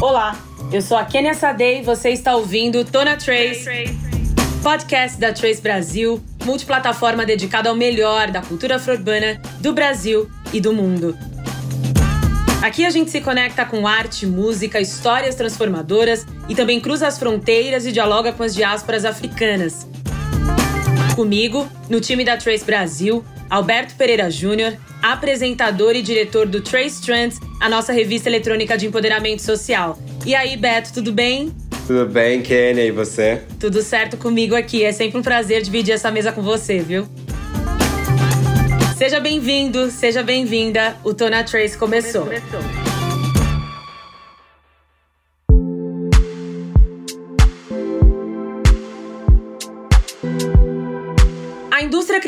Olá, eu sou a Kenia Sadei e você está ouvindo Tona Trace, podcast da Trace Brasil, multiplataforma dedicada ao melhor da cultura afro-urbana do Brasil e do mundo. Aqui a gente se conecta com arte, música, histórias transformadoras e também cruza as fronteiras e dialoga com as diásporas africanas. Comigo, no time da Trace Brasil, Alberto Pereira Júnior, apresentador e diretor do Trace Trends, a nossa revista eletrônica de empoderamento social. E aí, Beto, tudo bem? Tudo bem, Kenia, e você? Tudo certo comigo aqui. É sempre um prazer dividir essa mesa com você, viu? Seja bem-vindo, seja bem-vinda. O Tona Trace começou. começou.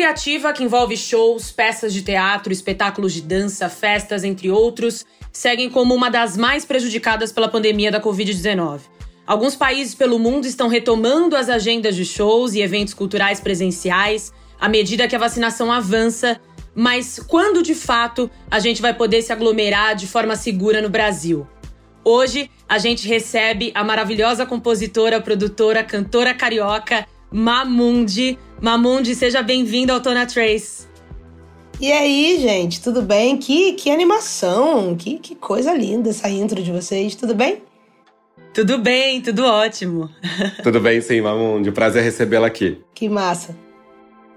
Criativa, que envolve shows, peças de teatro, espetáculos de dança, festas, entre outros, seguem como uma das mais prejudicadas pela pandemia da Covid-19. Alguns países pelo mundo estão retomando as agendas de shows e eventos culturais presenciais à medida que a vacinação avança, mas quando de fato a gente vai poder se aglomerar de forma segura no Brasil? Hoje a gente recebe a maravilhosa compositora, produtora, cantora carioca Mamundi. Mamundi, seja bem-vindo ao Tona Trace. E aí, gente, tudo bem? Que, que animação, que, que coisa linda essa intro de vocês, tudo bem? Tudo bem, tudo ótimo. Tudo bem sim, Mamundi, prazer recebê-la aqui. Que massa.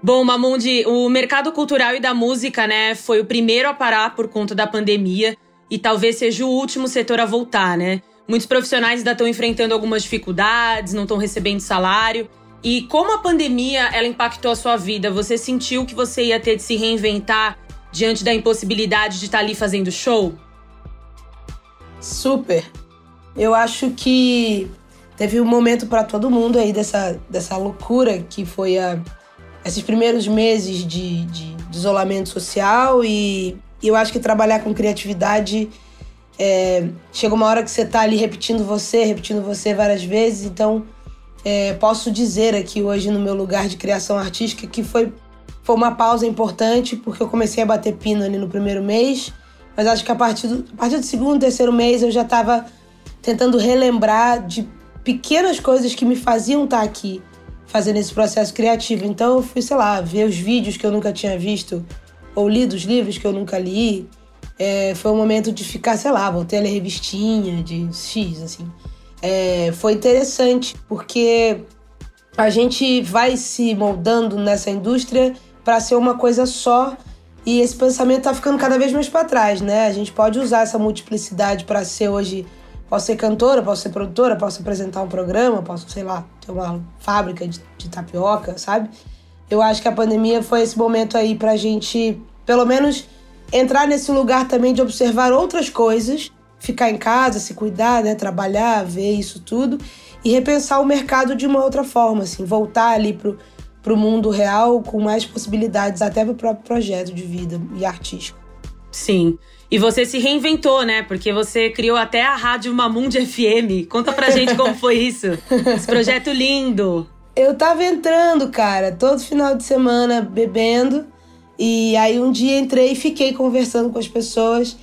Bom, Mamundi, o mercado cultural e da música, né, foi o primeiro a parar por conta da pandemia e talvez seja o último setor a voltar, né? Muitos profissionais ainda estão enfrentando algumas dificuldades, não estão recebendo salário. E como a pandemia ela impactou a sua vida? Você sentiu que você ia ter de se reinventar diante da impossibilidade de estar ali fazendo show? Super. Eu acho que teve um momento para todo mundo aí dessa, dessa loucura que foi a, esses primeiros meses de, de, de isolamento social e, e, eu acho que trabalhar com criatividade é, chega uma hora que você tá ali repetindo você, repetindo você várias vezes, então é, posso dizer aqui hoje no meu lugar de criação artística que foi, foi uma pausa importante, porque eu comecei a bater pino ali no primeiro mês, mas acho que a partir do, a partir do segundo, terceiro mês eu já estava tentando relembrar de pequenas coisas que me faziam estar tá aqui fazendo esse processo criativo. Então eu fui, sei lá, ver os vídeos que eu nunca tinha visto, ou li dos livros que eu nunca li. É, foi um momento de ficar, sei lá, voltei a ler revistinha de X, assim é, foi interessante, porque a gente vai se moldando nessa indústria para ser uma coisa só e esse pensamento está ficando cada vez mais para trás, né? A gente pode usar essa multiplicidade para ser hoje. Posso ser cantora, posso ser produtora, posso apresentar um programa, posso, sei lá, ter uma fábrica de, de tapioca, sabe? Eu acho que a pandemia foi esse momento aí para a gente, pelo menos, entrar nesse lugar também de observar outras coisas ficar em casa, se cuidar, né, trabalhar, ver isso tudo e repensar o mercado de uma outra forma, assim, voltar ali pro, pro mundo real com mais possibilidades até pro próprio projeto de vida e artístico. Sim. E você se reinventou, né? Porque você criou até a Rádio Mamundi FM. Conta pra gente como foi isso. Esse projeto lindo. Eu tava entrando, cara, todo final de semana bebendo. E aí um dia entrei e fiquei conversando com as pessoas.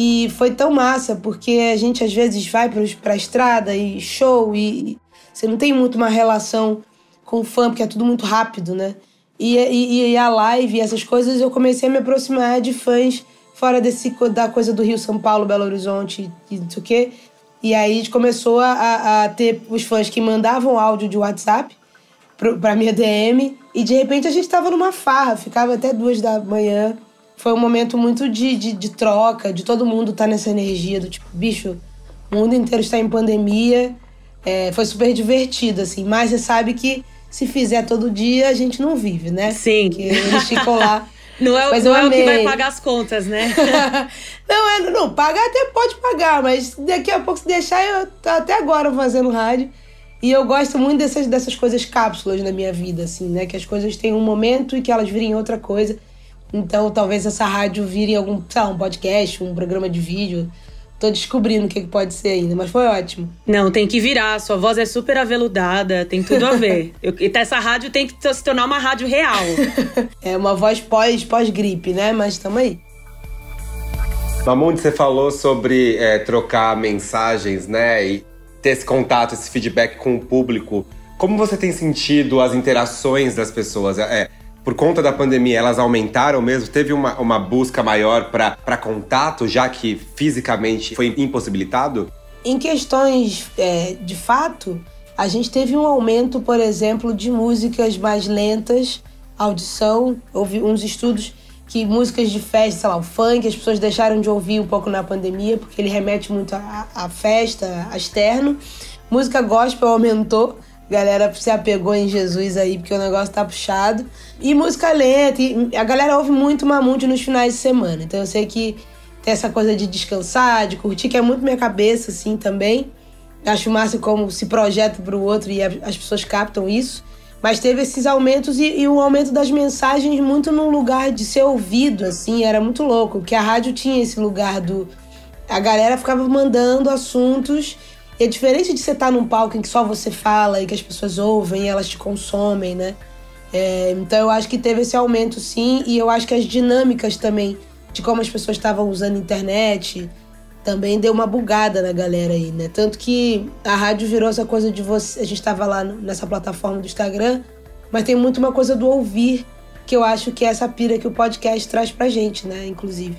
E foi tão massa, porque a gente às vezes vai para a estrada e show e você não tem muito uma relação com o fã, porque é tudo muito rápido, né? E, e, e a live essas coisas eu comecei a me aproximar de fãs fora desse, da coisa do Rio, São Paulo, Belo Horizonte e não sei o quê. E aí a gente começou a, a ter os fãs que mandavam áudio de WhatsApp para minha DM e de repente a gente estava numa farra, ficava até duas da manhã foi um momento muito de, de, de troca, de todo mundo estar tá nessa energia do tipo, bicho, o mundo inteiro está em pandemia. É, foi super divertido, assim. Mas você sabe que se fizer todo dia, a gente não vive, né? Sim. Porque eles ficam lá. Não é, mas não é o que vai pagar as contas, né? não, é, não, pagar até pode pagar, mas daqui a pouco se deixar, eu tô até agora fazendo rádio. E eu gosto muito dessas, dessas coisas cápsulas na minha vida, assim, né? Que as coisas têm um momento e que elas virem outra coisa. Então talvez essa rádio vire algum, sei lá, um podcast, um programa de vídeo. Tô descobrindo o que pode ser ainda, mas foi ótimo. Não, tem que virar. Sua voz é super aveludada, tem tudo a ver. Eu, essa rádio tem que se tornar uma rádio real. é uma voz pós, pós-gripe, né? Mas tamo aí. Mamundi, você falou sobre é, trocar mensagens, né? E ter esse contato, esse feedback com o público. Como você tem sentido as interações das pessoas? É, por conta da pandemia, elas aumentaram mesmo? Teve uma, uma busca maior para contato, já que fisicamente foi impossibilitado? Em questões é, de fato, a gente teve um aumento, por exemplo, de músicas mais lentas, audição. Houve uns estudos que músicas de festa, sei lá, o funk, as pessoas deixaram de ouvir um pouco na pandemia, porque ele remete muito à, festa, a externo. Música gospel aumentou, galera se apegou em Jesus aí, porque o negócio tá puxado. E música lenta, e a galera ouve muito Mamute nos finais de semana. Então eu sei que tem essa coisa de descansar, de curtir, que é muito minha cabeça, assim, também. Acho massa como se projeta para o outro e as pessoas captam isso. Mas teve esses aumentos e, e o aumento das mensagens muito no lugar de ser ouvido, assim, era muito louco. Porque a rádio tinha esse lugar do. A galera ficava mandando assuntos. E é diferente de você estar num palco em que só você fala e que as pessoas ouvem e elas te consomem, né? É, então eu acho que teve esse aumento sim, e eu acho que as dinâmicas também de como as pessoas estavam usando a internet também deu uma bugada na galera aí, né? Tanto que a rádio virou essa coisa de você. A gente estava lá nessa plataforma do Instagram, mas tem muito uma coisa do ouvir, que eu acho que é essa pira que o podcast traz pra gente, né? Inclusive.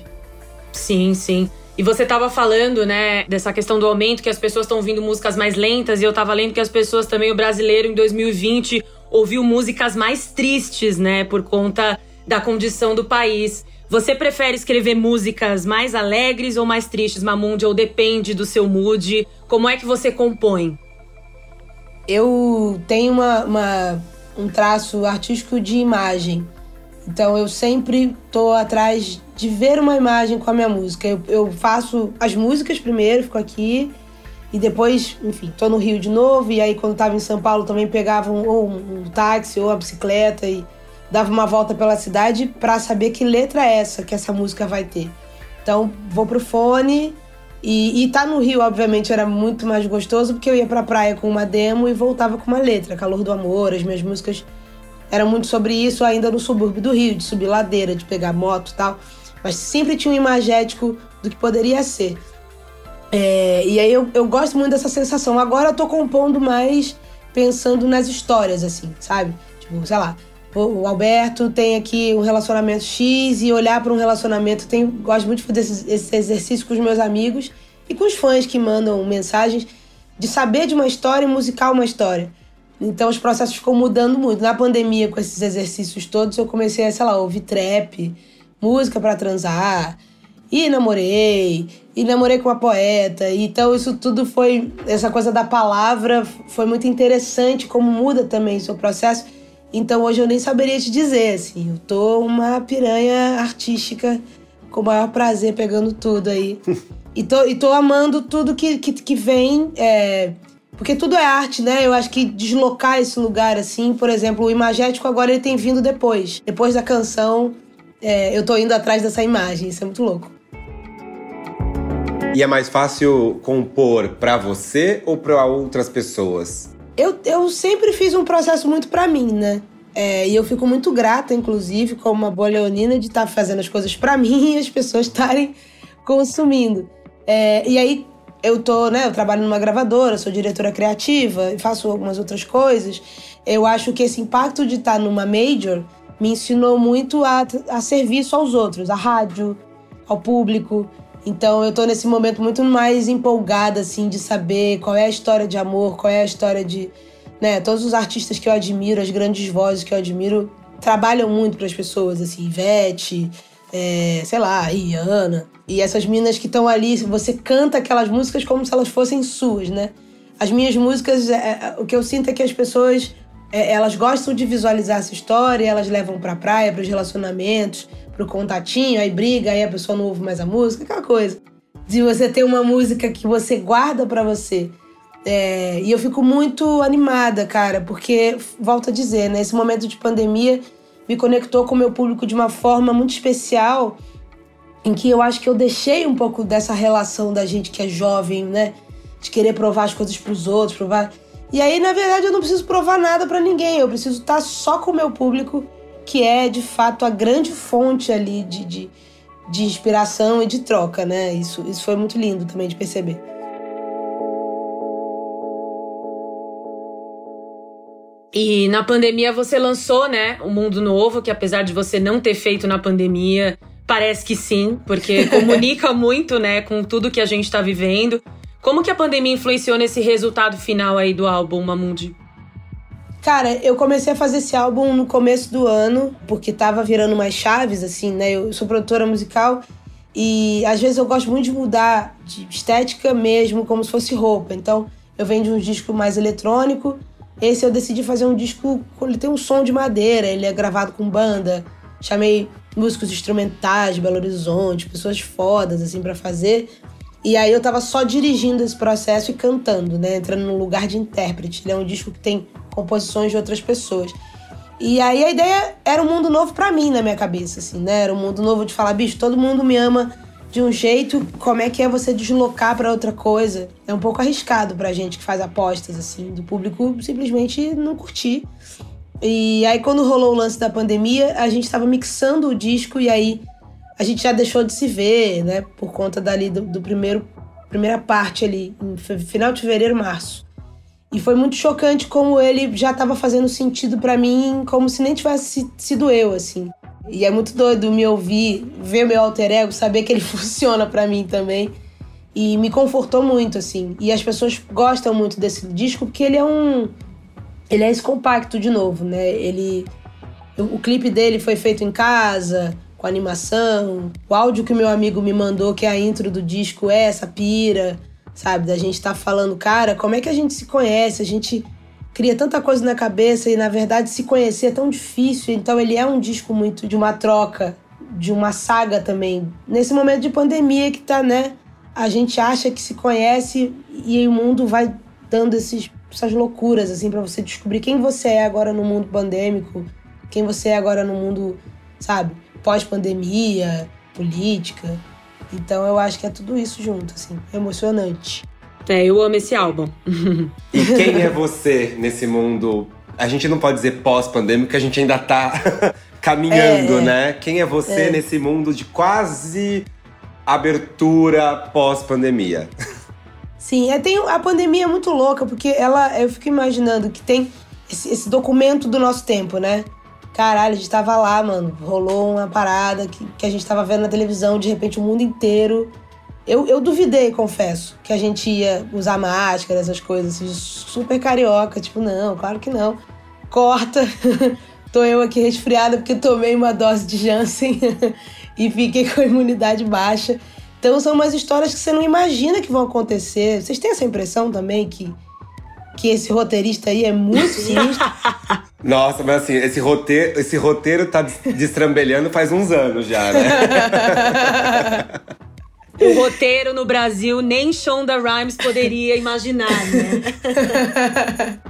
Sim, sim. E você estava falando, né, dessa questão do aumento, que as pessoas estão ouvindo músicas mais lentas, e eu estava lendo que as pessoas também, o brasileiro em 2020, ouviu músicas mais tristes, né, por conta da condição do país. Você prefere escrever músicas mais alegres ou mais tristes, Mamundi? Ou depende do seu mood? Como é que você compõe? Eu tenho uma, uma um traço artístico de imagem. Então eu sempre tô atrás de ver uma imagem com a minha música. Eu, eu faço as músicas primeiro, fico aqui. E depois, enfim, tô no Rio de novo. E aí, quando tava em São Paulo, também pegava um, ou um, um táxi ou a bicicleta e dava uma volta pela cidade para saber que letra é essa que essa música vai ter. Então, vou pro fone e, e tá no Rio, obviamente, era muito mais gostoso porque eu ia pra praia com uma demo e voltava com uma letra, Calor do Amor, as minhas músicas eram muito sobre isso ainda no subúrbio do Rio, de subir ladeira, de pegar moto e tal. Mas sempre tinha um imagético do que poderia ser. É, e aí eu, eu gosto muito dessa sensação. Agora eu tô compondo mais pensando nas histórias, assim, sabe? Tipo, sei lá, o Alberto tem aqui um relacionamento X e olhar para um relacionamento. Tenho, gosto muito de fazer esse, esse exercício com os meus amigos e com os fãs que mandam mensagens de saber de uma história e musicar uma história. Então os processos ficam mudando muito. Na pandemia, com esses exercícios todos, eu comecei a, sei lá, ouvir trap, música para transar, e namorei, e namorei com uma poeta. Então isso tudo foi, essa coisa da palavra foi muito interessante, como muda também o seu processo então hoje eu nem saberia te dizer, assim, eu tô uma piranha artística com o maior prazer pegando tudo aí. e, tô, e tô amando tudo que, que, que vem. É, porque tudo é arte, né? Eu acho que deslocar esse lugar, assim, por exemplo, o imagético agora ele tem vindo depois. Depois da canção, é, eu tô indo atrás dessa imagem. Isso é muito louco. E é mais fácil compor para você ou para outras pessoas? Eu, eu sempre fiz um processo muito para mim, né? É, e eu fico muito grata, inclusive, como uma boa leonina, de estar tá fazendo as coisas para mim e as pessoas estarem consumindo. É, e aí eu tô, né? Eu trabalho numa gravadora, sou diretora criativa, faço algumas outras coisas. Eu acho que esse impacto de estar numa major me ensinou muito a, a serviço aos outros, à rádio, ao público. Então eu tô nesse momento muito mais empolgada, assim, de saber qual é a história de amor, qual é a história de. Né, todos os artistas que eu admiro, as grandes vozes que eu admiro, trabalham muito para as pessoas, assim, Ivete, é, sei lá, Rihanna. E essas minas que estão ali, você canta aquelas músicas como se elas fossem suas, né? As minhas músicas, é, é o que eu sinto é que as pessoas é, elas gostam de visualizar essa história, elas levam pra praia, pros relacionamentos pro contatinho, aí briga, aí a pessoa não ouve mais a música, aquela coisa. De você ter uma música que você guarda para você. É, e eu fico muito animada, cara, porque, volto a dizer, né, momento de pandemia me conectou com o meu público de uma forma muito especial, em que eu acho que eu deixei um pouco dessa relação da gente que é jovem, né? De querer provar as coisas pros outros, provar. E aí, na verdade, eu não preciso provar nada para ninguém, eu preciso estar só com o meu público que é de fato a grande fonte ali de, de, de inspiração e de troca, né? Isso, isso foi muito lindo também de perceber. E na pandemia você lançou, né, o Mundo Novo, que apesar de você não ter feito na pandemia, parece que sim, porque comunica muito, né, com tudo que a gente está vivendo. Como que a pandemia influenciou nesse resultado final aí do álbum Mamundi? Cara, eu comecei a fazer esse álbum no começo do ano, porque tava virando mais chaves, assim, né? Eu sou produtora musical e às vezes eu gosto muito de mudar de estética mesmo, como se fosse roupa. Então, eu venho de um disco mais eletrônico. Esse eu decidi fazer um disco, ele tem um som de madeira, ele é gravado com banda. Chamei músicos instrumentais de Belo Horizonte, pessoas fodas, assim, para fazer. E aí eu tava só dirigindo esse processo e cantando, né? Entrando no lugar de intérprete. Ele é um disco que tem composições de outras pessoas. E aí a ideia era um mundo novo para mim na minha cabeça, assim, né? Era um mundo novo de falar, bicho, todo mundo me ama de um jeito, como é que é você deslocar para outra coisa? É um pouco arriscado pra gente que faz apostas, assim, do público simplesmente não curtir. E aí quando rolou o lance da pandemia, a gente tava mixando o disco e aí a gente já deixou de se ver, né? Por conta dali do, do primeiro primeira parte ali, final de fevereiro, março. E foi muito chocante como ele já estava fazendo sentido para mim, como se nem tivesse sido eu, assim. E é muito doido me ouvir, ver meu alter ego, saber que ele funciona para mim também. E me confortou muito, assim. E as pessoas gostam muito desse disco porque ele é um. Ele é esse compacto de novo, né? Ele. O clipe dele foi feito em casa, com animação. O áudio que meu amigo me mandou, que é a intro do disco, é essa pira, sabe? Da gente tá falando, cara, como é que a gente se conhece? A gente cria tanta coisa na cabeça e, na verdade, se conhecer é tão difícil. Então, ele é um disco muito de uma troca, de uma saga também. Nesse momento de pandemia que tá, né? A gente acha que se conhece e o mundo vai dando esses, essas loucuras, assim, para você descobrir quem você é agora no mundo pandêmico, quem você é agora no mundo, sabe? pós-pandemia, política. Então eu acho que é tudo isso junto, assim, emocionante. É, eu amo esse álbum. e quem é você nesse mundo? A gente não pode dizer pós-pandêmico, porque a gente ainda tá caminhando, é, né? Quem é você é. nesse mundo de quase abertura pós-pandemia? Sim, é, tem, a pandemia é muito louca, porque ela, eu fico imaginando que tem esse, esse documento do nosso tempo, né? Caralho, a gente tava lá, mano. Rolou uma parada que, que a gente tava vendo na televisão, de repente o mundo inteiro. Eu, eu duvidei, confesso, que a gente ia usar máscara, essas coisas, assim, super carioca. Tipo, não, claro que não. Corta. Tô eu aqui resfriada porque tomei uma dose de Janssen e fiquei com a imunidade baixa. Então são umas histórias que você não imagina que vão acontecer. Vocês têm essa impressão também que que esse roteirista aí é muito sinistro. Nossa, mas assim, esse roteiro, esse roteiro tá destrambelhando faz uns anos já, né? O roteiro no Brasil nem Shonda Rhimes poderia imaginar, né?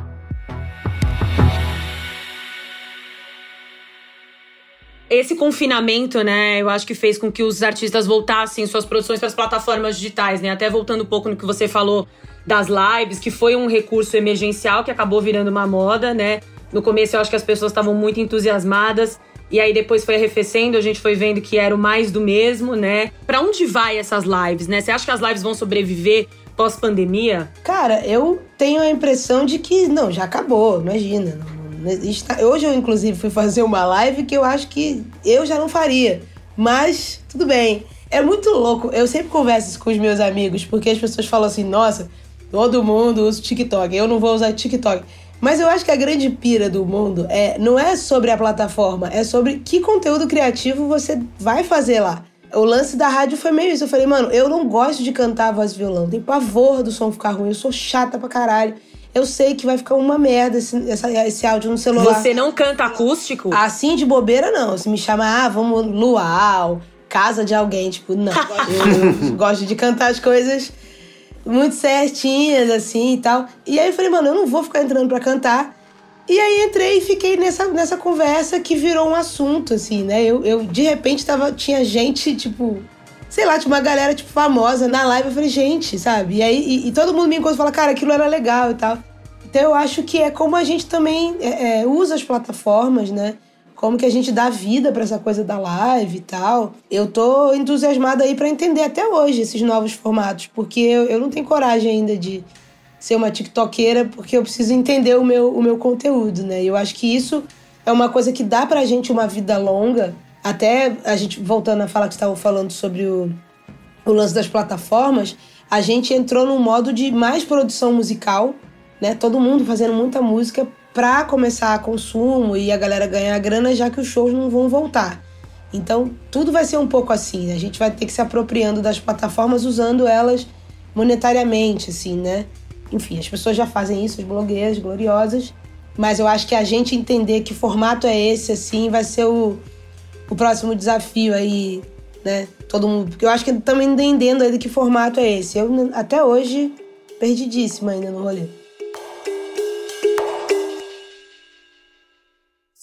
Esse confinamento, né, eu acho que fez com que os artistas voltassem suas produções para as plataformas digitais, né? Até voltando um pouco no que você falou das lives, que foi um recurso emergencial que acabou virando uma moda, né? No começo eu acho que as pessoas estavam muito entusiasmadas e aí depois foi arrefecendo, a gente foi vendo que era o mais do mesmo, né? Para onde vai essas lives, né? Você acha que as lives vão sobreviver pós-pandemia? Cara, eu tenho a impressão de que não, já acabou, imagina. Hoje eu inclusive fui fazer uma live que eu acho que eu já não faria, mas tudo bem. É muito louco. Eu sempre converso com os meus amigos porque as pessoas falam assim: "Nossa, todo mundo usa TikTok, eu não vou usar TikTok". Mas eu acho que a grande pira do mundo é não é sobre a plataforma, é sobre que conteúdo criativo você vai fazer lá. O lance da rádio foi meio isso. Eu falei, mano, eu não gosto de cantar voz e violão. Tem pavor do som ficar ruim. Eu sou chata pra caralho. Eu sei que vai ficar uma merda esse, essa, esse áudio no celular. Você não canta acústico? Assim de bobeira, não. Se me chamar, ah, vamos luau, casa de alguém, tipo, não. eu gosto de cantar as coisas muito certinhas, assim e tal. E aí eu falei, mano, eu não vou ficar entrando pra cantar. E aí entrei e fiquei nessa, nessa conversa que virou um assunto, assim, né? Eu, eu de repente tava, tinha gente, tipo, sei lá, tinha uma galera, tipo, famosa na live. Eu falei, gente, sabe? E aí e, e todo mundo me encontra e fala, cara, aquilo era legal e tal. Então eu acho que é como a gente também é, é, usa as plataformas, né? Como que a gente dá vida para essa coisa da live e tal. Eu tô entusiasmada aí para entender até hoje esses novos formatos, porque eu, eu não tenho coragem ainda de ser uma tiktokeira, porque eu preciso entender o meu, o meu conteúdo, né? E eu acho que isso é uma coisa que dá pra gente uma vida longa. Até a gente, voltando a falar que estavam falando sobre o, o lance das plataformas, a gente entrou num modo de mais produção musical, né? Todo mundo fazendo muita música para começar a consumo e a galera ganhar grana, já que os shows não vão voltar. Então, tudo vai ser um pouco assim. Né? A gente vai ter que se apropriando das plataformas, usando elas monetariamente, assim, né? Enfim, as pessoas já fazem isso, as blogueiras gloriosas. Mas eu acho que a gente entender que formato é esse, assim, vai ser o, o próximo desafio aí, né? Todo mundo. Porque eu acho que estamos entendendo ainda que formato é esse. Eu, até hoje, perdidíssima ainda no rolê.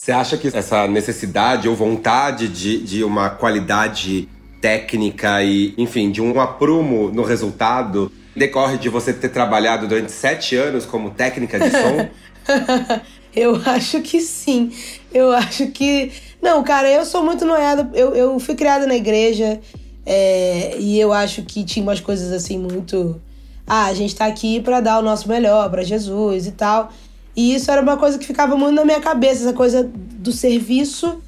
Você acha que essa necessidade ou vontade de, de uma qualidade técnica e, enfim, de um aprumo no resultado decorre de você ter trabalhado durante sete anos como técnica de som? eu acho que sim. Eu acho que. Não, cara, eu sou muito noiada. Eu, eu fui criada na igreja é, e eu acho que tinha umas coisas assim muito. Ah, a gente tá aqui para dar o nosso melhor para Jesus e tal. E isso era uma coisa que ficava muito na minha cabeça, essa coisa do serviço,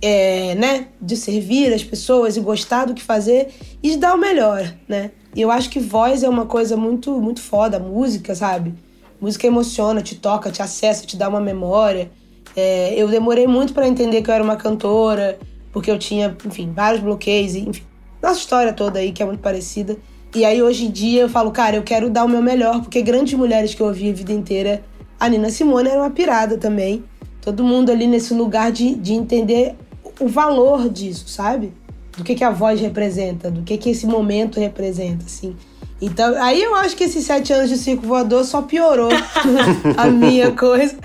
é, né? De servir as pessoas e gostar do que fazer e de dar o melhor, né? E eu acho que voz é uma coisa muito, muito foda, música, sabe? Música emociona, te toca, te acessa, te dá uma memória. É, eu demorei muito para entender que eu era uma cantora, porque eu tinha, enfim, vários bloqueios, enfim, nossa história toda aí que é muito parecida. E aí hoje em dia eu falo, cara, eu quero dar o meu melhor, porque grandes mulheres que eu ouvi a vida inteira a Nina Simone era uma pirada também. Todo mundo ali nesse lugar de, de entender o valor disso, sabe? Do que, que a voz representa, do que, que esse momento representa, assim. Então, aí eu acho que esses sete anos de circo voador só piorou a minha coisa.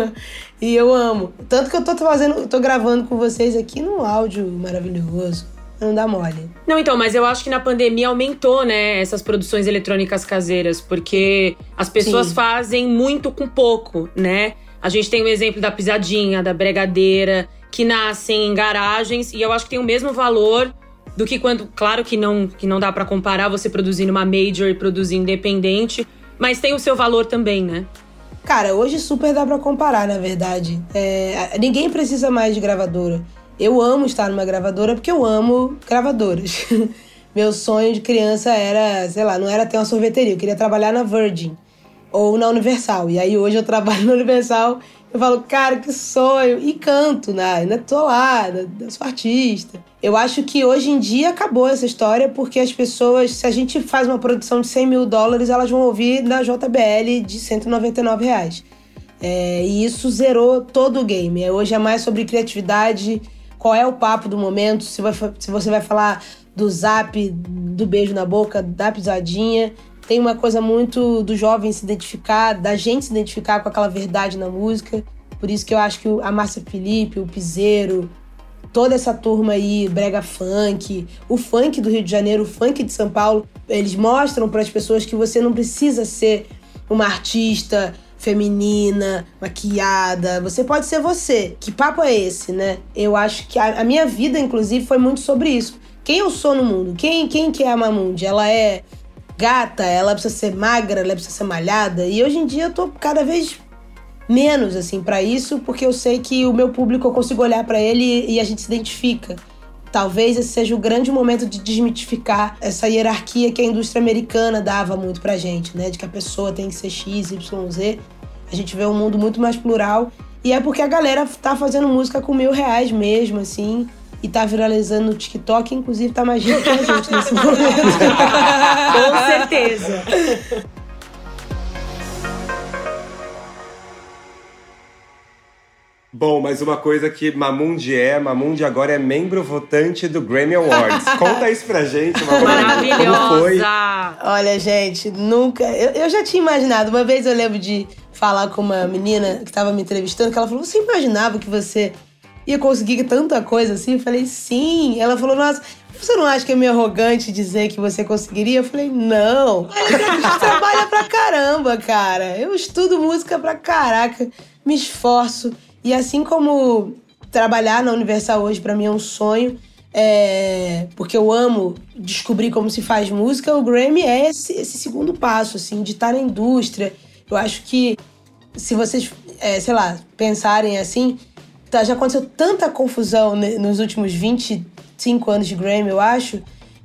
e eu amo. Tanto que eu tô fazendo, tô gravando com vocês aqui num áudio maravilhoso não dá mole. Não, então, mas eu acho que na pandemia aumentou, né, essas produções eletrônicas caseiras, porque as pessoas Sim. fazem muito com pouco, né? A gente tem o exemplo da pisadinha, da bregadeira, que nascem em garagens, e eu acho que tem o mesmo valor do que quando. Claro que não, que não dá para comparar você produzindo uma major e produzir independente, mas tem o seu valor também, né? Cara, hoje super dá pra comparar, na verdade. É, ninguém precisa mais de gravadora. Eu amo estar numa gravadora porque eu amo gravadoras. Meu sonho de criança era, sei lá, não era ter uma sorveteria, eu queria trabalhar na Virgin ou na Universal. E aí hoje eu trabalho na Universal, eu falo, cara, que sonho! E canto, né? Ainda tô lá, eu sou artista. Eu acho que hoje em dia acabou essa história porque as pessoas, se a gente faz uma produção de 100 mil dólares, elas vão ouvir na JBL de 199 reais. É, e isso zerou todo o game. Hoje é mais sobre criatividade, qual é o papo do momento, se, vai, se você vai falar do zap, do beijo na boca, da pisadinha. Tem uma coisa muito do jovem se identificar, da gente se identificar com aquela verdade na música. Por isso que eu acho que a Márcia Felipe, o Piseiro, toda essa turma aí, brega funk, o funk do Rio de Janeiro, o funk de São Paulo, eles mostram para as pessoas que você não precisa ser uma artista feminina, maquiada. Você pode ser você. Que papo é esse, né? Eu acho que a, a minha vida, inclusive, foi muito sobre isso. Quem eu sou no mundo? Quem, quem que é a Mamundi? Ela é gata, ela precisa ser magra, ela precisa ser malhada. E hoje em dia eu tô cada vez menos assim para isso, porque eu sei que o meu público eu consigo olhar para ele e a gente se identifica. Talvez esse seja o grande momento de desmitificar essa hierarquia que a indústria americana dava muito pra gente, né? De que a pessoa tem que ser X, Y, Z. A gente vê um mundo muito mais plural. E é porque a galera tá fazendo música com mil reais mesmo, assim. E tá viralizando no TikTok, inclusive tá mais rico que a gente nesse momento. com certeza. Bom, mas uma coisa que Mamundi é, Mamundi agora é membro votante do Grammy Awards. Conta isso pra gente, Mamundi. Maravilhosa! Olha, gente, nunca. Eu, eu já tinha imaginado. Uma vez eu lembro de falar com uma menina que tava me entrevistando, que ela falou: Você imaginava que você ia conseguir tanta coisa assim? Eu falei: Sim. Ela falou: Nossa, você não acha que é meio arrogante dizer que você conseguiria? Eu falei: Não. A gente trabalha pra caramba, cara. Eu estudo música pra caraca, me esforço. E assim como trabalhar na Universal hoje para mim é um sonho. É, porque eu amo descobrir como se faz música, o Grammy é esse, esse segundo passo, assim, de estar na indústria. Eu acho que se vocês, é, sei lá, pensarem assim, tá, já aconteceu tanta confusão nos últimos 25 anos de Grammy, eu acho,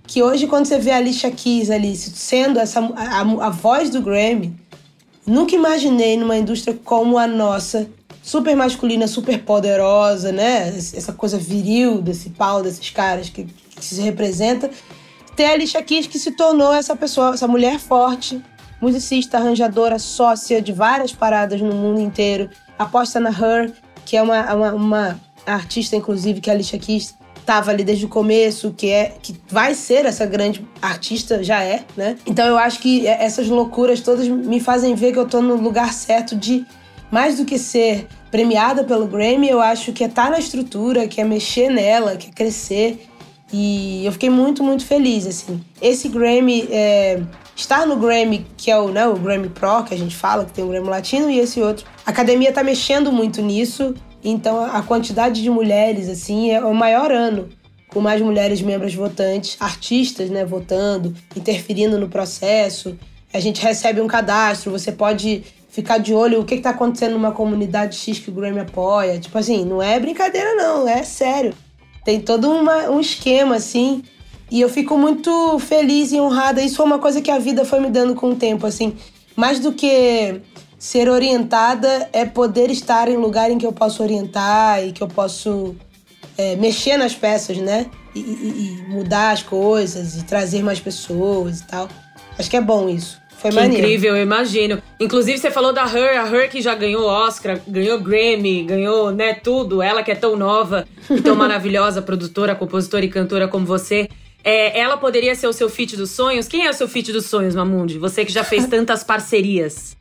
que hoje quando você vê a Alicia Keys ali sendo essa, a, a voz do Grammy, nunca imaginei numa indústria como a nossa super masculina, super poderosa, né? Essa coisa viril desse pau desses caras que, que se representa. Tem a Alicia Keys que se tornou essa pessoa, essa mulher forte, musicista, arranjadora, sócia de várias paradas no mundo inteiro. Aposta na Her, que é uma, uma, uma artista, inclusive, que a Alicia Keys estava ali desde o começo, que é que vai ser essa grande artista, já é, né? Então eu acho que essas loucuras todas me fazem ver que eu tô no lugar certo de mais do que ser premiada pelo Grammy, eu acho que é estar tá na estrutura, que é mexer nela, que é crescer. E eu fiquei muito, muito feliz, assim. Esse Grammy, é, estar no Grammy, que é o, né, o Grammy Pro, que a gente fala, que tem o Grammy Latino, e esse outro. A academia tá mexendo muito nisso, então a quantidade de mulheres, assim, é o maior ano com mais mulheres membros votantes, artistas, né, votando, interferindo no processo. A gente recebe um cadastro, você pode ficar de olho o que está acontecendo numa comunidade X que o Grammy apoia. Tipo assim, não é brincadeira, não, é sério. Tem todo uma, um esquema, assim. E eu fico muito feliz e honrada. Isso foi uma coisa que a vida foi me dando com o tempo, assim. Mais do que ser orientada, é poder estar em lugar em que eu posso orientar e que eu posso é, mexer nas peças, né? E, e, e mudar as coisas e trazer mais pessoas e tal. Acho que é bom isso. Foi que maneiro. incrível, eu imagino. Inclusive, você falou da Her, a Her que já ganhou Oscar, ganhou Grammy, ganhou, né, tudo. Ela que é tão nova e tão maravilhosa, produtora, compositora e cantora como você. É, ela poderia ser o seu feat dos sonhos? Quem é o seu feat dos sonhos, Mamundi? Você que já fez tantas parcerias.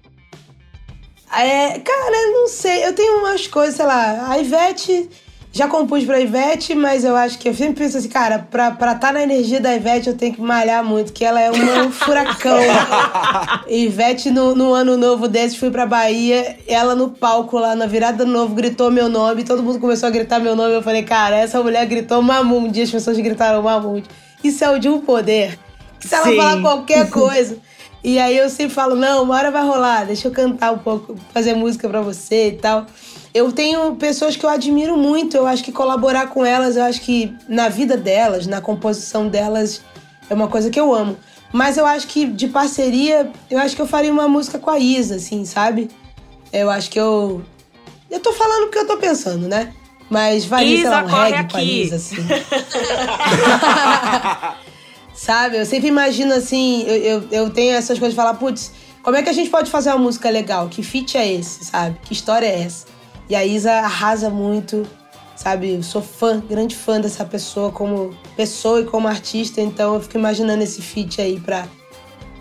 É, cara, não sei. Eu tenho umas coisas, sei lá. A Ivete já compus pra Ivete, mas eu acho que eu sempre penso assim, cara, pra estar tá na energia da Ivete eu tenho que malhar muito, que ela é uma, um furacão. Ivete, no, no ano novo desse, fui pra Bahia, ela no palco lá, na virada do novo, gritou meu nome, todo mundo começou a gritar meu nome. Eu falei, cara, essa mulher gritou Mamundi, as pessoas gritaram Mamundi. Isso é o de um poder. Que se ela Sim. falar qualquer coisa. E aí eu sempre falo, não, uma hora vai rolar, deixa eu cantar um pouco, fazer música pra você e tal. Eu tenho pessoas que eu admiro muito, eu acho que colaborar com elas, eu acho que na vida delas, na composição delas, é uma coisa que eu amo. Mas eu acho que de parceria, eu acho que eu faria uma música com a Isa, assim, sabe? Eu acho que eu. Eu tô falando o que eu tô pensando, né? Mas varia, Isa, sei lá, um corre reggae aqui. com a Isa, assim. sabe? Eu sempre imagino assim, eu, eu, eu tenho essas coisas de falar, putz, como é que a gente pode fazer uma música legal? Que feat é esse, sabe? Que história é essa? E a Isa arrasa muito, sabe? Eu sou fã, grande fã dessa pessoa como pessoa e como artista, então eu fico imaginando esse feat aí pra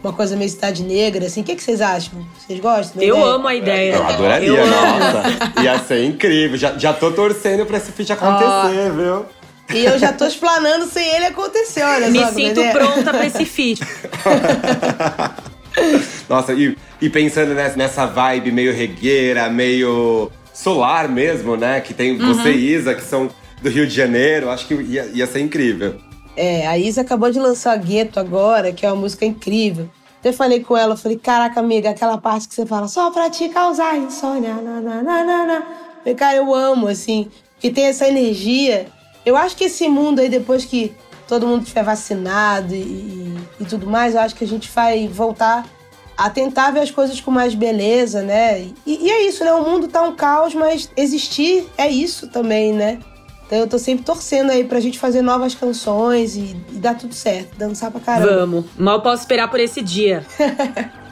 uma coisa meio cidade negra, assim. O que, que vocês acham? Vocês gostam? Eu ideia? amo a ideia. Eu adoraria, Eu nossa. Ia ser incrível. Já, já tô torcendo pra esse feat acontecer, viu? E eu já tô explanando sem ele acontecer, olha Me só. como sinto pronta pra esse feat. Nossa, e, e pensando nessa, nessa vibe meio regueira, meio solar mesmo, né? Que tem você e Isa, que são do Rio de Janeiro. Acho que ia, ia ser incrível. É, a Isa acabou de lançar Gueto agora, que é uma música incrível. Até falei com ela, falei, caraca, amiga, aquela parte que você fala só pra te causar insônia, na, na, na, na, na. Falei, cara, eu amo, assim, que tem essa energia. Eu acho que esse mundo aí, depois que todo mundo estiver vacinado e, e, e tudo mais, eu acho que a gente vai voltar a tentar ver as coisas com mais beleza, né? E, e é isso, né? O mundo tá um caos, mas existir é isso também, né? Então eu tô sempre torcendo aí pra gente fazer novas canções e, e dar tudo certo, dançar pra caramba. Vamos. Mal posso esperar por esse dia.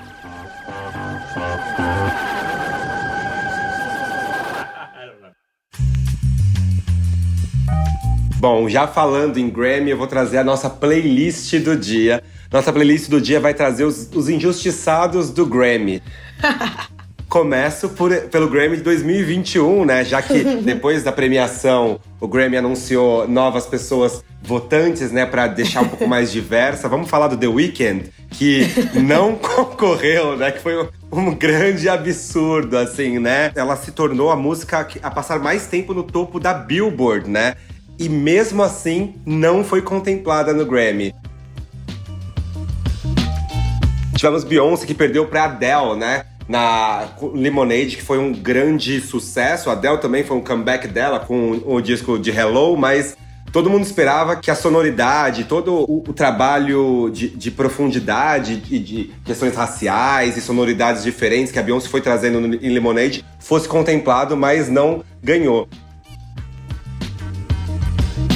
Bom, já falando em Grammy, eu vou trazer a nossa playlist do dia. Nossa playlist do dia vai trazer os, os injustiçados do Grammy. Começo por, pelo Grammy de 2021, né? Já que depois da premiação o Grammy anunciou novas pessoas votantes, né, para deixar um pouco mais diversa. Vamos falar do The Weeknd, que não concorreu, né, que foi um, um, grande absurdo, assim, né? Ela se tornou a música a passar mais tempo no topo da Billboard, né? E mesmo assim não foi contemplada no Grammy. Tivemos Beyoncé que perdeu para Adele, né? Na Lemonade, que foi um grande sucesso. A Adele também foi um comeback dela com o disco de Hello, mas todo mundo esperava que a sonoridade, todo o, o trabalho de, de, profundidade e de questões raciais e sonoridades diferentes que a Beyoncé foi trazendo no, em Lemonade fosse contemplado, mas não ganhou.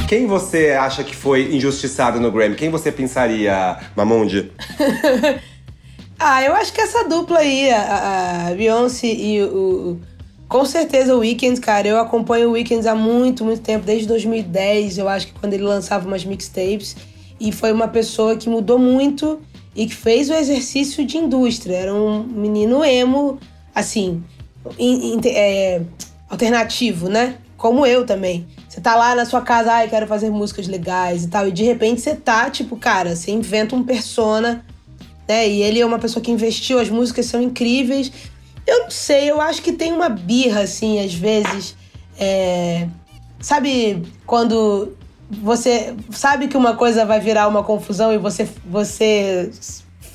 Quem você acha que foi injustiçado no Grammy? Quem você pensaria, Mamonde? ah, eu acho que essa dupla aí, a, a Beyoncé e o, com certeza o Weeknd, cara, eu acompanho o Weeknd há muito, muito tempo, desde 2010, eu acho que quando ele lançava umas mixtapes. E foi uma pessoa que mudou muito e que fez o exercício de indústria. Era um menino emo, assim, in, in, é, alternativo, né? Como eu também. Você tá lá na sua casa, ai, quero fazer músicas legais e tal. E de repente você tá, tipo, cara, você inventa um persona, né? E ele é uma pessoa que investiu, as músicas são incríveis. Eu não sei, eu acho que tem uma birra, assim, às vezes. É... Sabe quando você sabe que uma coisa vai virar uma confusão e você, você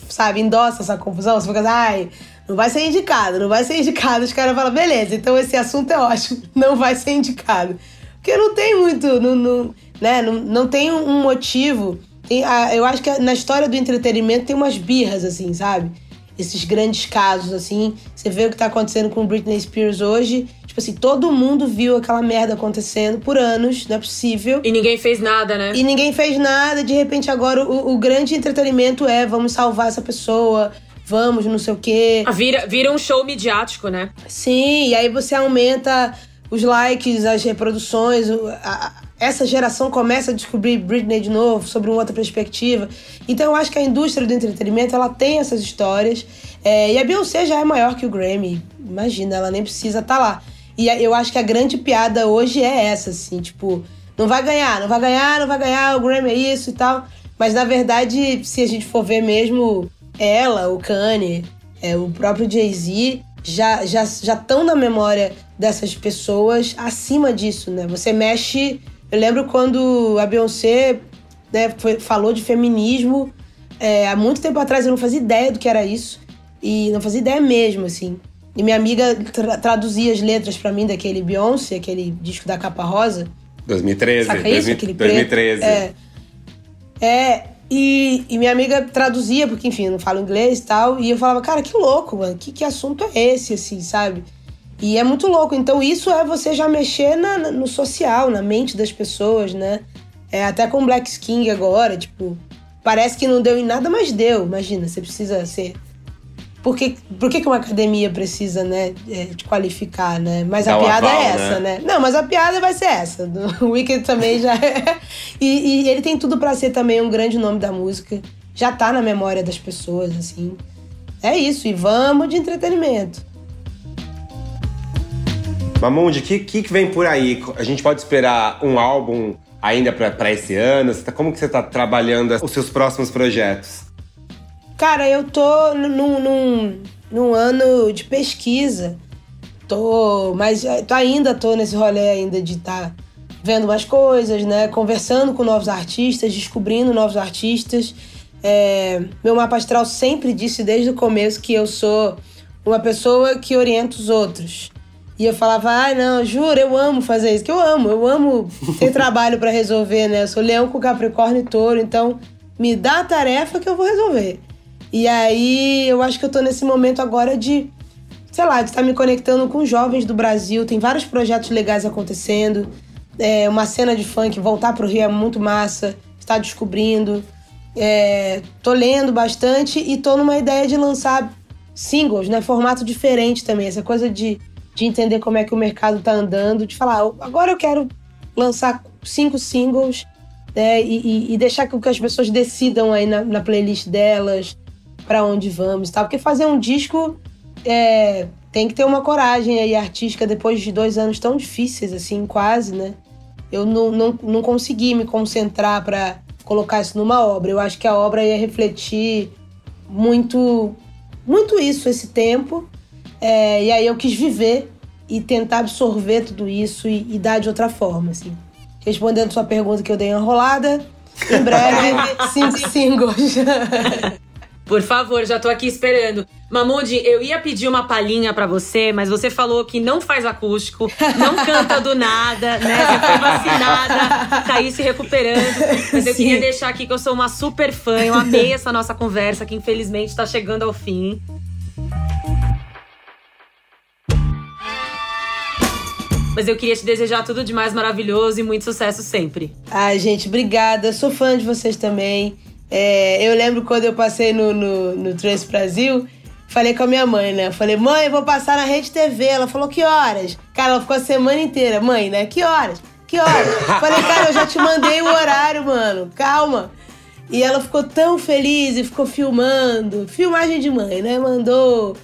sabe, endossa essa confusão? Você fica assim, ai, não vai ser indicado, não vai ser indicado. Os caras falam, beleza, então esse assunto é ótimo, não vai ser indicado. Porque não tem muito, não, não, né? não, não tem um motivo. Tem, eu acho que na história do entretenimento tem umas birras, assim, sabe? esses grandes casos, assim. Você vê o que tá acontecendo com Britney Spears hoje. Tipo assim, todo mundo viu aquela merda acontecendo por anos, não é possível. E ninguém fez nada, né? E ninguém fez nada. De repente, agora o, o grande entretenimento é vamos salvar essa pessoa, vamos, não sei o quê. Ah, vira, vira um show midiático, né? Sim, e aí você aumenta os likes, as reproduções, a, essa geração começa a descobrir Britney de novo, sobre uma outra perspectiva. Então eu acho que a indústria do entretenimento ela tem essas histórias. É, e a Beyoncé já é maior que o Grammy. Imagina, ela nem precisa estar tá lá. E eu acho que a grande piada hoje é essa, assim, tipo, não vai ganhar, não vai ganhar, não vai ganhar, o Grammy é isso e tal. Mas na verdade, se a gente for ver mesmo ela, o Kanye, é, o próprio Jay-Z, já já já estão na memória dessas pessoas acima disso, né? Você mexe eu lembro quando a Beyoncé né, foi, falou de feminismo é, há muito tempo atrás, eu não fazia ideia do que era isso. E não fazia ideia mesmo, assim. E minha amiga tra traduzia as letras para mim daquele Beyoncé, aquele disco da capa rosa. 2013. Saca isso? 2000, aquele 2013. É. é e, e, minha amiga traduzia, porque, enfim, eu não falo inglês e tal. E eu falava, cara, que louco, mano. Que, que assunto é esse, assim, sabe? E é muito louco. Então, isso é você já mexer na, no social, na mente das pessoas, né? É, até com Black King agora, tipo, parece que não deu em nada, mas deu. Imagina, você precisa ser. Por que, por que, que uma academia precisa, né, é, te qualificar, né? Mas Dá a piada aval, é essa, né? né? Não, mas a piada vai ser essa. O Wicked também já é. E, e ele tem tudo para ser também um grande nome da música. Já tá na memória das pessoas, assim. É isso, e vamos de entretenimento. Mamundi, o que, que vem por aí? A gente pode esperar um álbum ainda para esse ano? Tá, como que você está trabalhando os seus próximos projetos? Cara, eu tô num, num, num ano de pesquisa. Tô, mas eh, tô, ainda tô nesse rolê ainda de estar tá vendo umas coisas, né? Conversando com novos artistas, descobrindo novos artistas. É, meu mapa astral sempre disse desde o começo que eu sou uma pessoa que orienta os outros. E eu falava, ai, ah, não, juro, eu amo fazer isso, que eu amo, eu amo ter trabalho para resolver, né? Eu sou leão com Capricórnio e touro, então me dá a tarefa que eu vou resolver. E aí eu acho que eu tô nesse momento agora de, sei lá, de estar tá me conectando com jovens do Brasil. Tem vários projetos legais acontecendo. É, uma cena de funk, voltar pro Rio é muito massa, estar descobrindo. É, tô lendo bastante e tô numa ideia de lançar singles, né? Formato diferente também, essa coisa de de entender como é que o mercado está andando, de falar, agora eu quero lançar cinco singles né, e, e, deixar que as pessoas decidam aí na, na playlist delas para onde vamos, tá? Porque fazer um disco é, tem que ter uma coragem aí artística depois de dois anos tão difíceis assim, quase, né? eu não, não, não consegui me concentrar para colocar isso numa obra. Eu acho que a obra ia refletir muito, muito isso, esse tempo. É, e aí eu quis viver e tentar absorver tudo isso e, e, dar de outra forma, assim. Respondendo sua pergunta que eu dei enrolada, em breve, cinco singles. Por favor, já tô aqui esperando. Mamude, eu ia pedir uma palhinha para você, mas você falou que não faz acústico, não canta do nada, né? Você foi vacinada, tá aí se recuperando. Mas eu Sim. queria deixar aqui que eu sou uma super fã, eu amei essa nossa conversa, que infelizmente tá chegando ao fim. Mas eu queria te desejar tudo de mais maravilhoso e muito sucesso sempre. Ai, gente, obrigada. Sou fã de vocês também. É, eu lembro quando eu passei no, no, no Trace Brasil, falei com a minha mãe, né? Falei, mãe, vou passar na Rede TV. Ela falou, que horas? Cara, ela ficou a semana inteira. Mãe, né? Que horas? Que horas? falei, cara, eu já te mandei o horário, mano. Calma. E ela ficou tão feliz e ficou filmando. Filmagem de mãe, né? Mandou.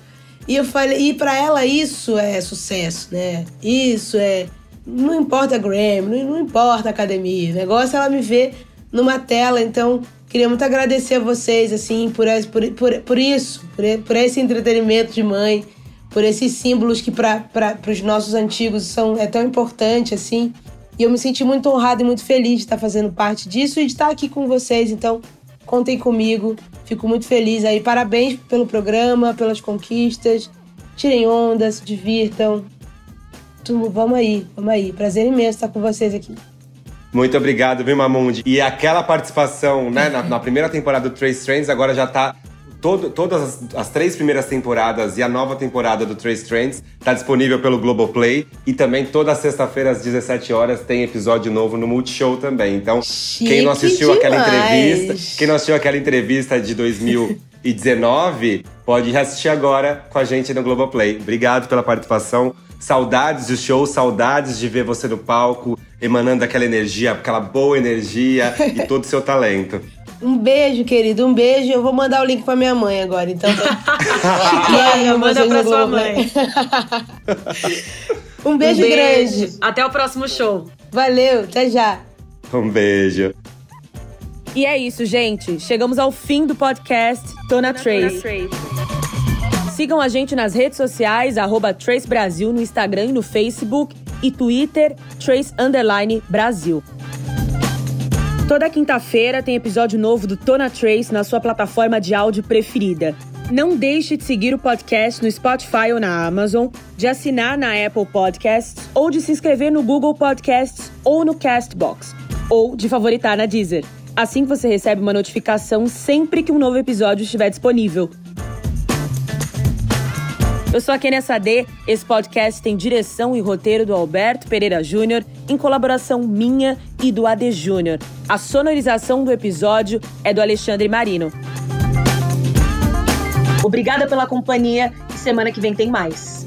E eu falei, e para ela isso é sucesso, né? Isso é. Não importa Grammy, não, não importa academia. O negócio ela me ver numa tela. Então, Queria muito agradecer a vocês, assim, por, por, por, por isso, por, por esse entretenimento de mãe, por esses símbolos que para os nossos antigos são, é tão importante, assim. E eu me senti muito honrada e muito feliz de estar fazendo parte disso e de estar aqui com vocês. Então, contem comigo. Fico muito feliz aí. Parabéns pelo programa, pelas conquistas. Tirem onda, se divirtam. Tudo, vamos aí, vamos aí. Prazer imenso estar com vocês aqui. Muito obrigado, viu, Mamundi? E aquela participação, né, na, na primeira temporada do Trace Trends, agora já tá Todo, todas as, as, três primeiras temporadas e a nova temporada do Trace Trends está disponível pelo Globoplay. E também toda sexta-feira às 17 horas tem episódio novo no Multishow também. Então, Chique quem não assistiu demais. aquela entrevista, quem não assistiu aquela entrevista de 2019, pode assistir agora com a gente no Globoplay. Obrigado pela participação. Saudades do show, saudades de ver você no palco, emanando aquela energia, aquela boa energia e todo o seu talento. Um beijo, querido, um beijo. Eu vou mandar o link pra minha mãe agora, então. Manda, manda pra sua mãe. um, beijo um beijo grande. Até o próximo show. Valeu, até já. Um beijo. E é isso, gente. Chegamos ao fim do podcast Tona Trace. Sigam a gente nas redes sociais, arroba Trace Brasil no Instagram e no Facebook e Twitter, Trace Underline Brasil. Toda quinta-feira tem episódio novo do Tona Trace na sua plataforma de áudio preferida. Não deixe de seguir o podcast no Spotify ou na Amazon, de assinar na Apple Podcasts ou de se inscrever no Google Podcasts ou no Castbox, ou de favoritar na Deezer. Assim você recebe uma notificação sempre que um novo episódio estiver disponível. Eu sou a Kenia Sade. Esse podcast tem direção e roteiro do Alberto Pereira Júnior, em colaboração minha e do AD Júnior. A sonorização do episódio é do Alexandre Marino. Obrigada pela companhia e semana que vem tem mais.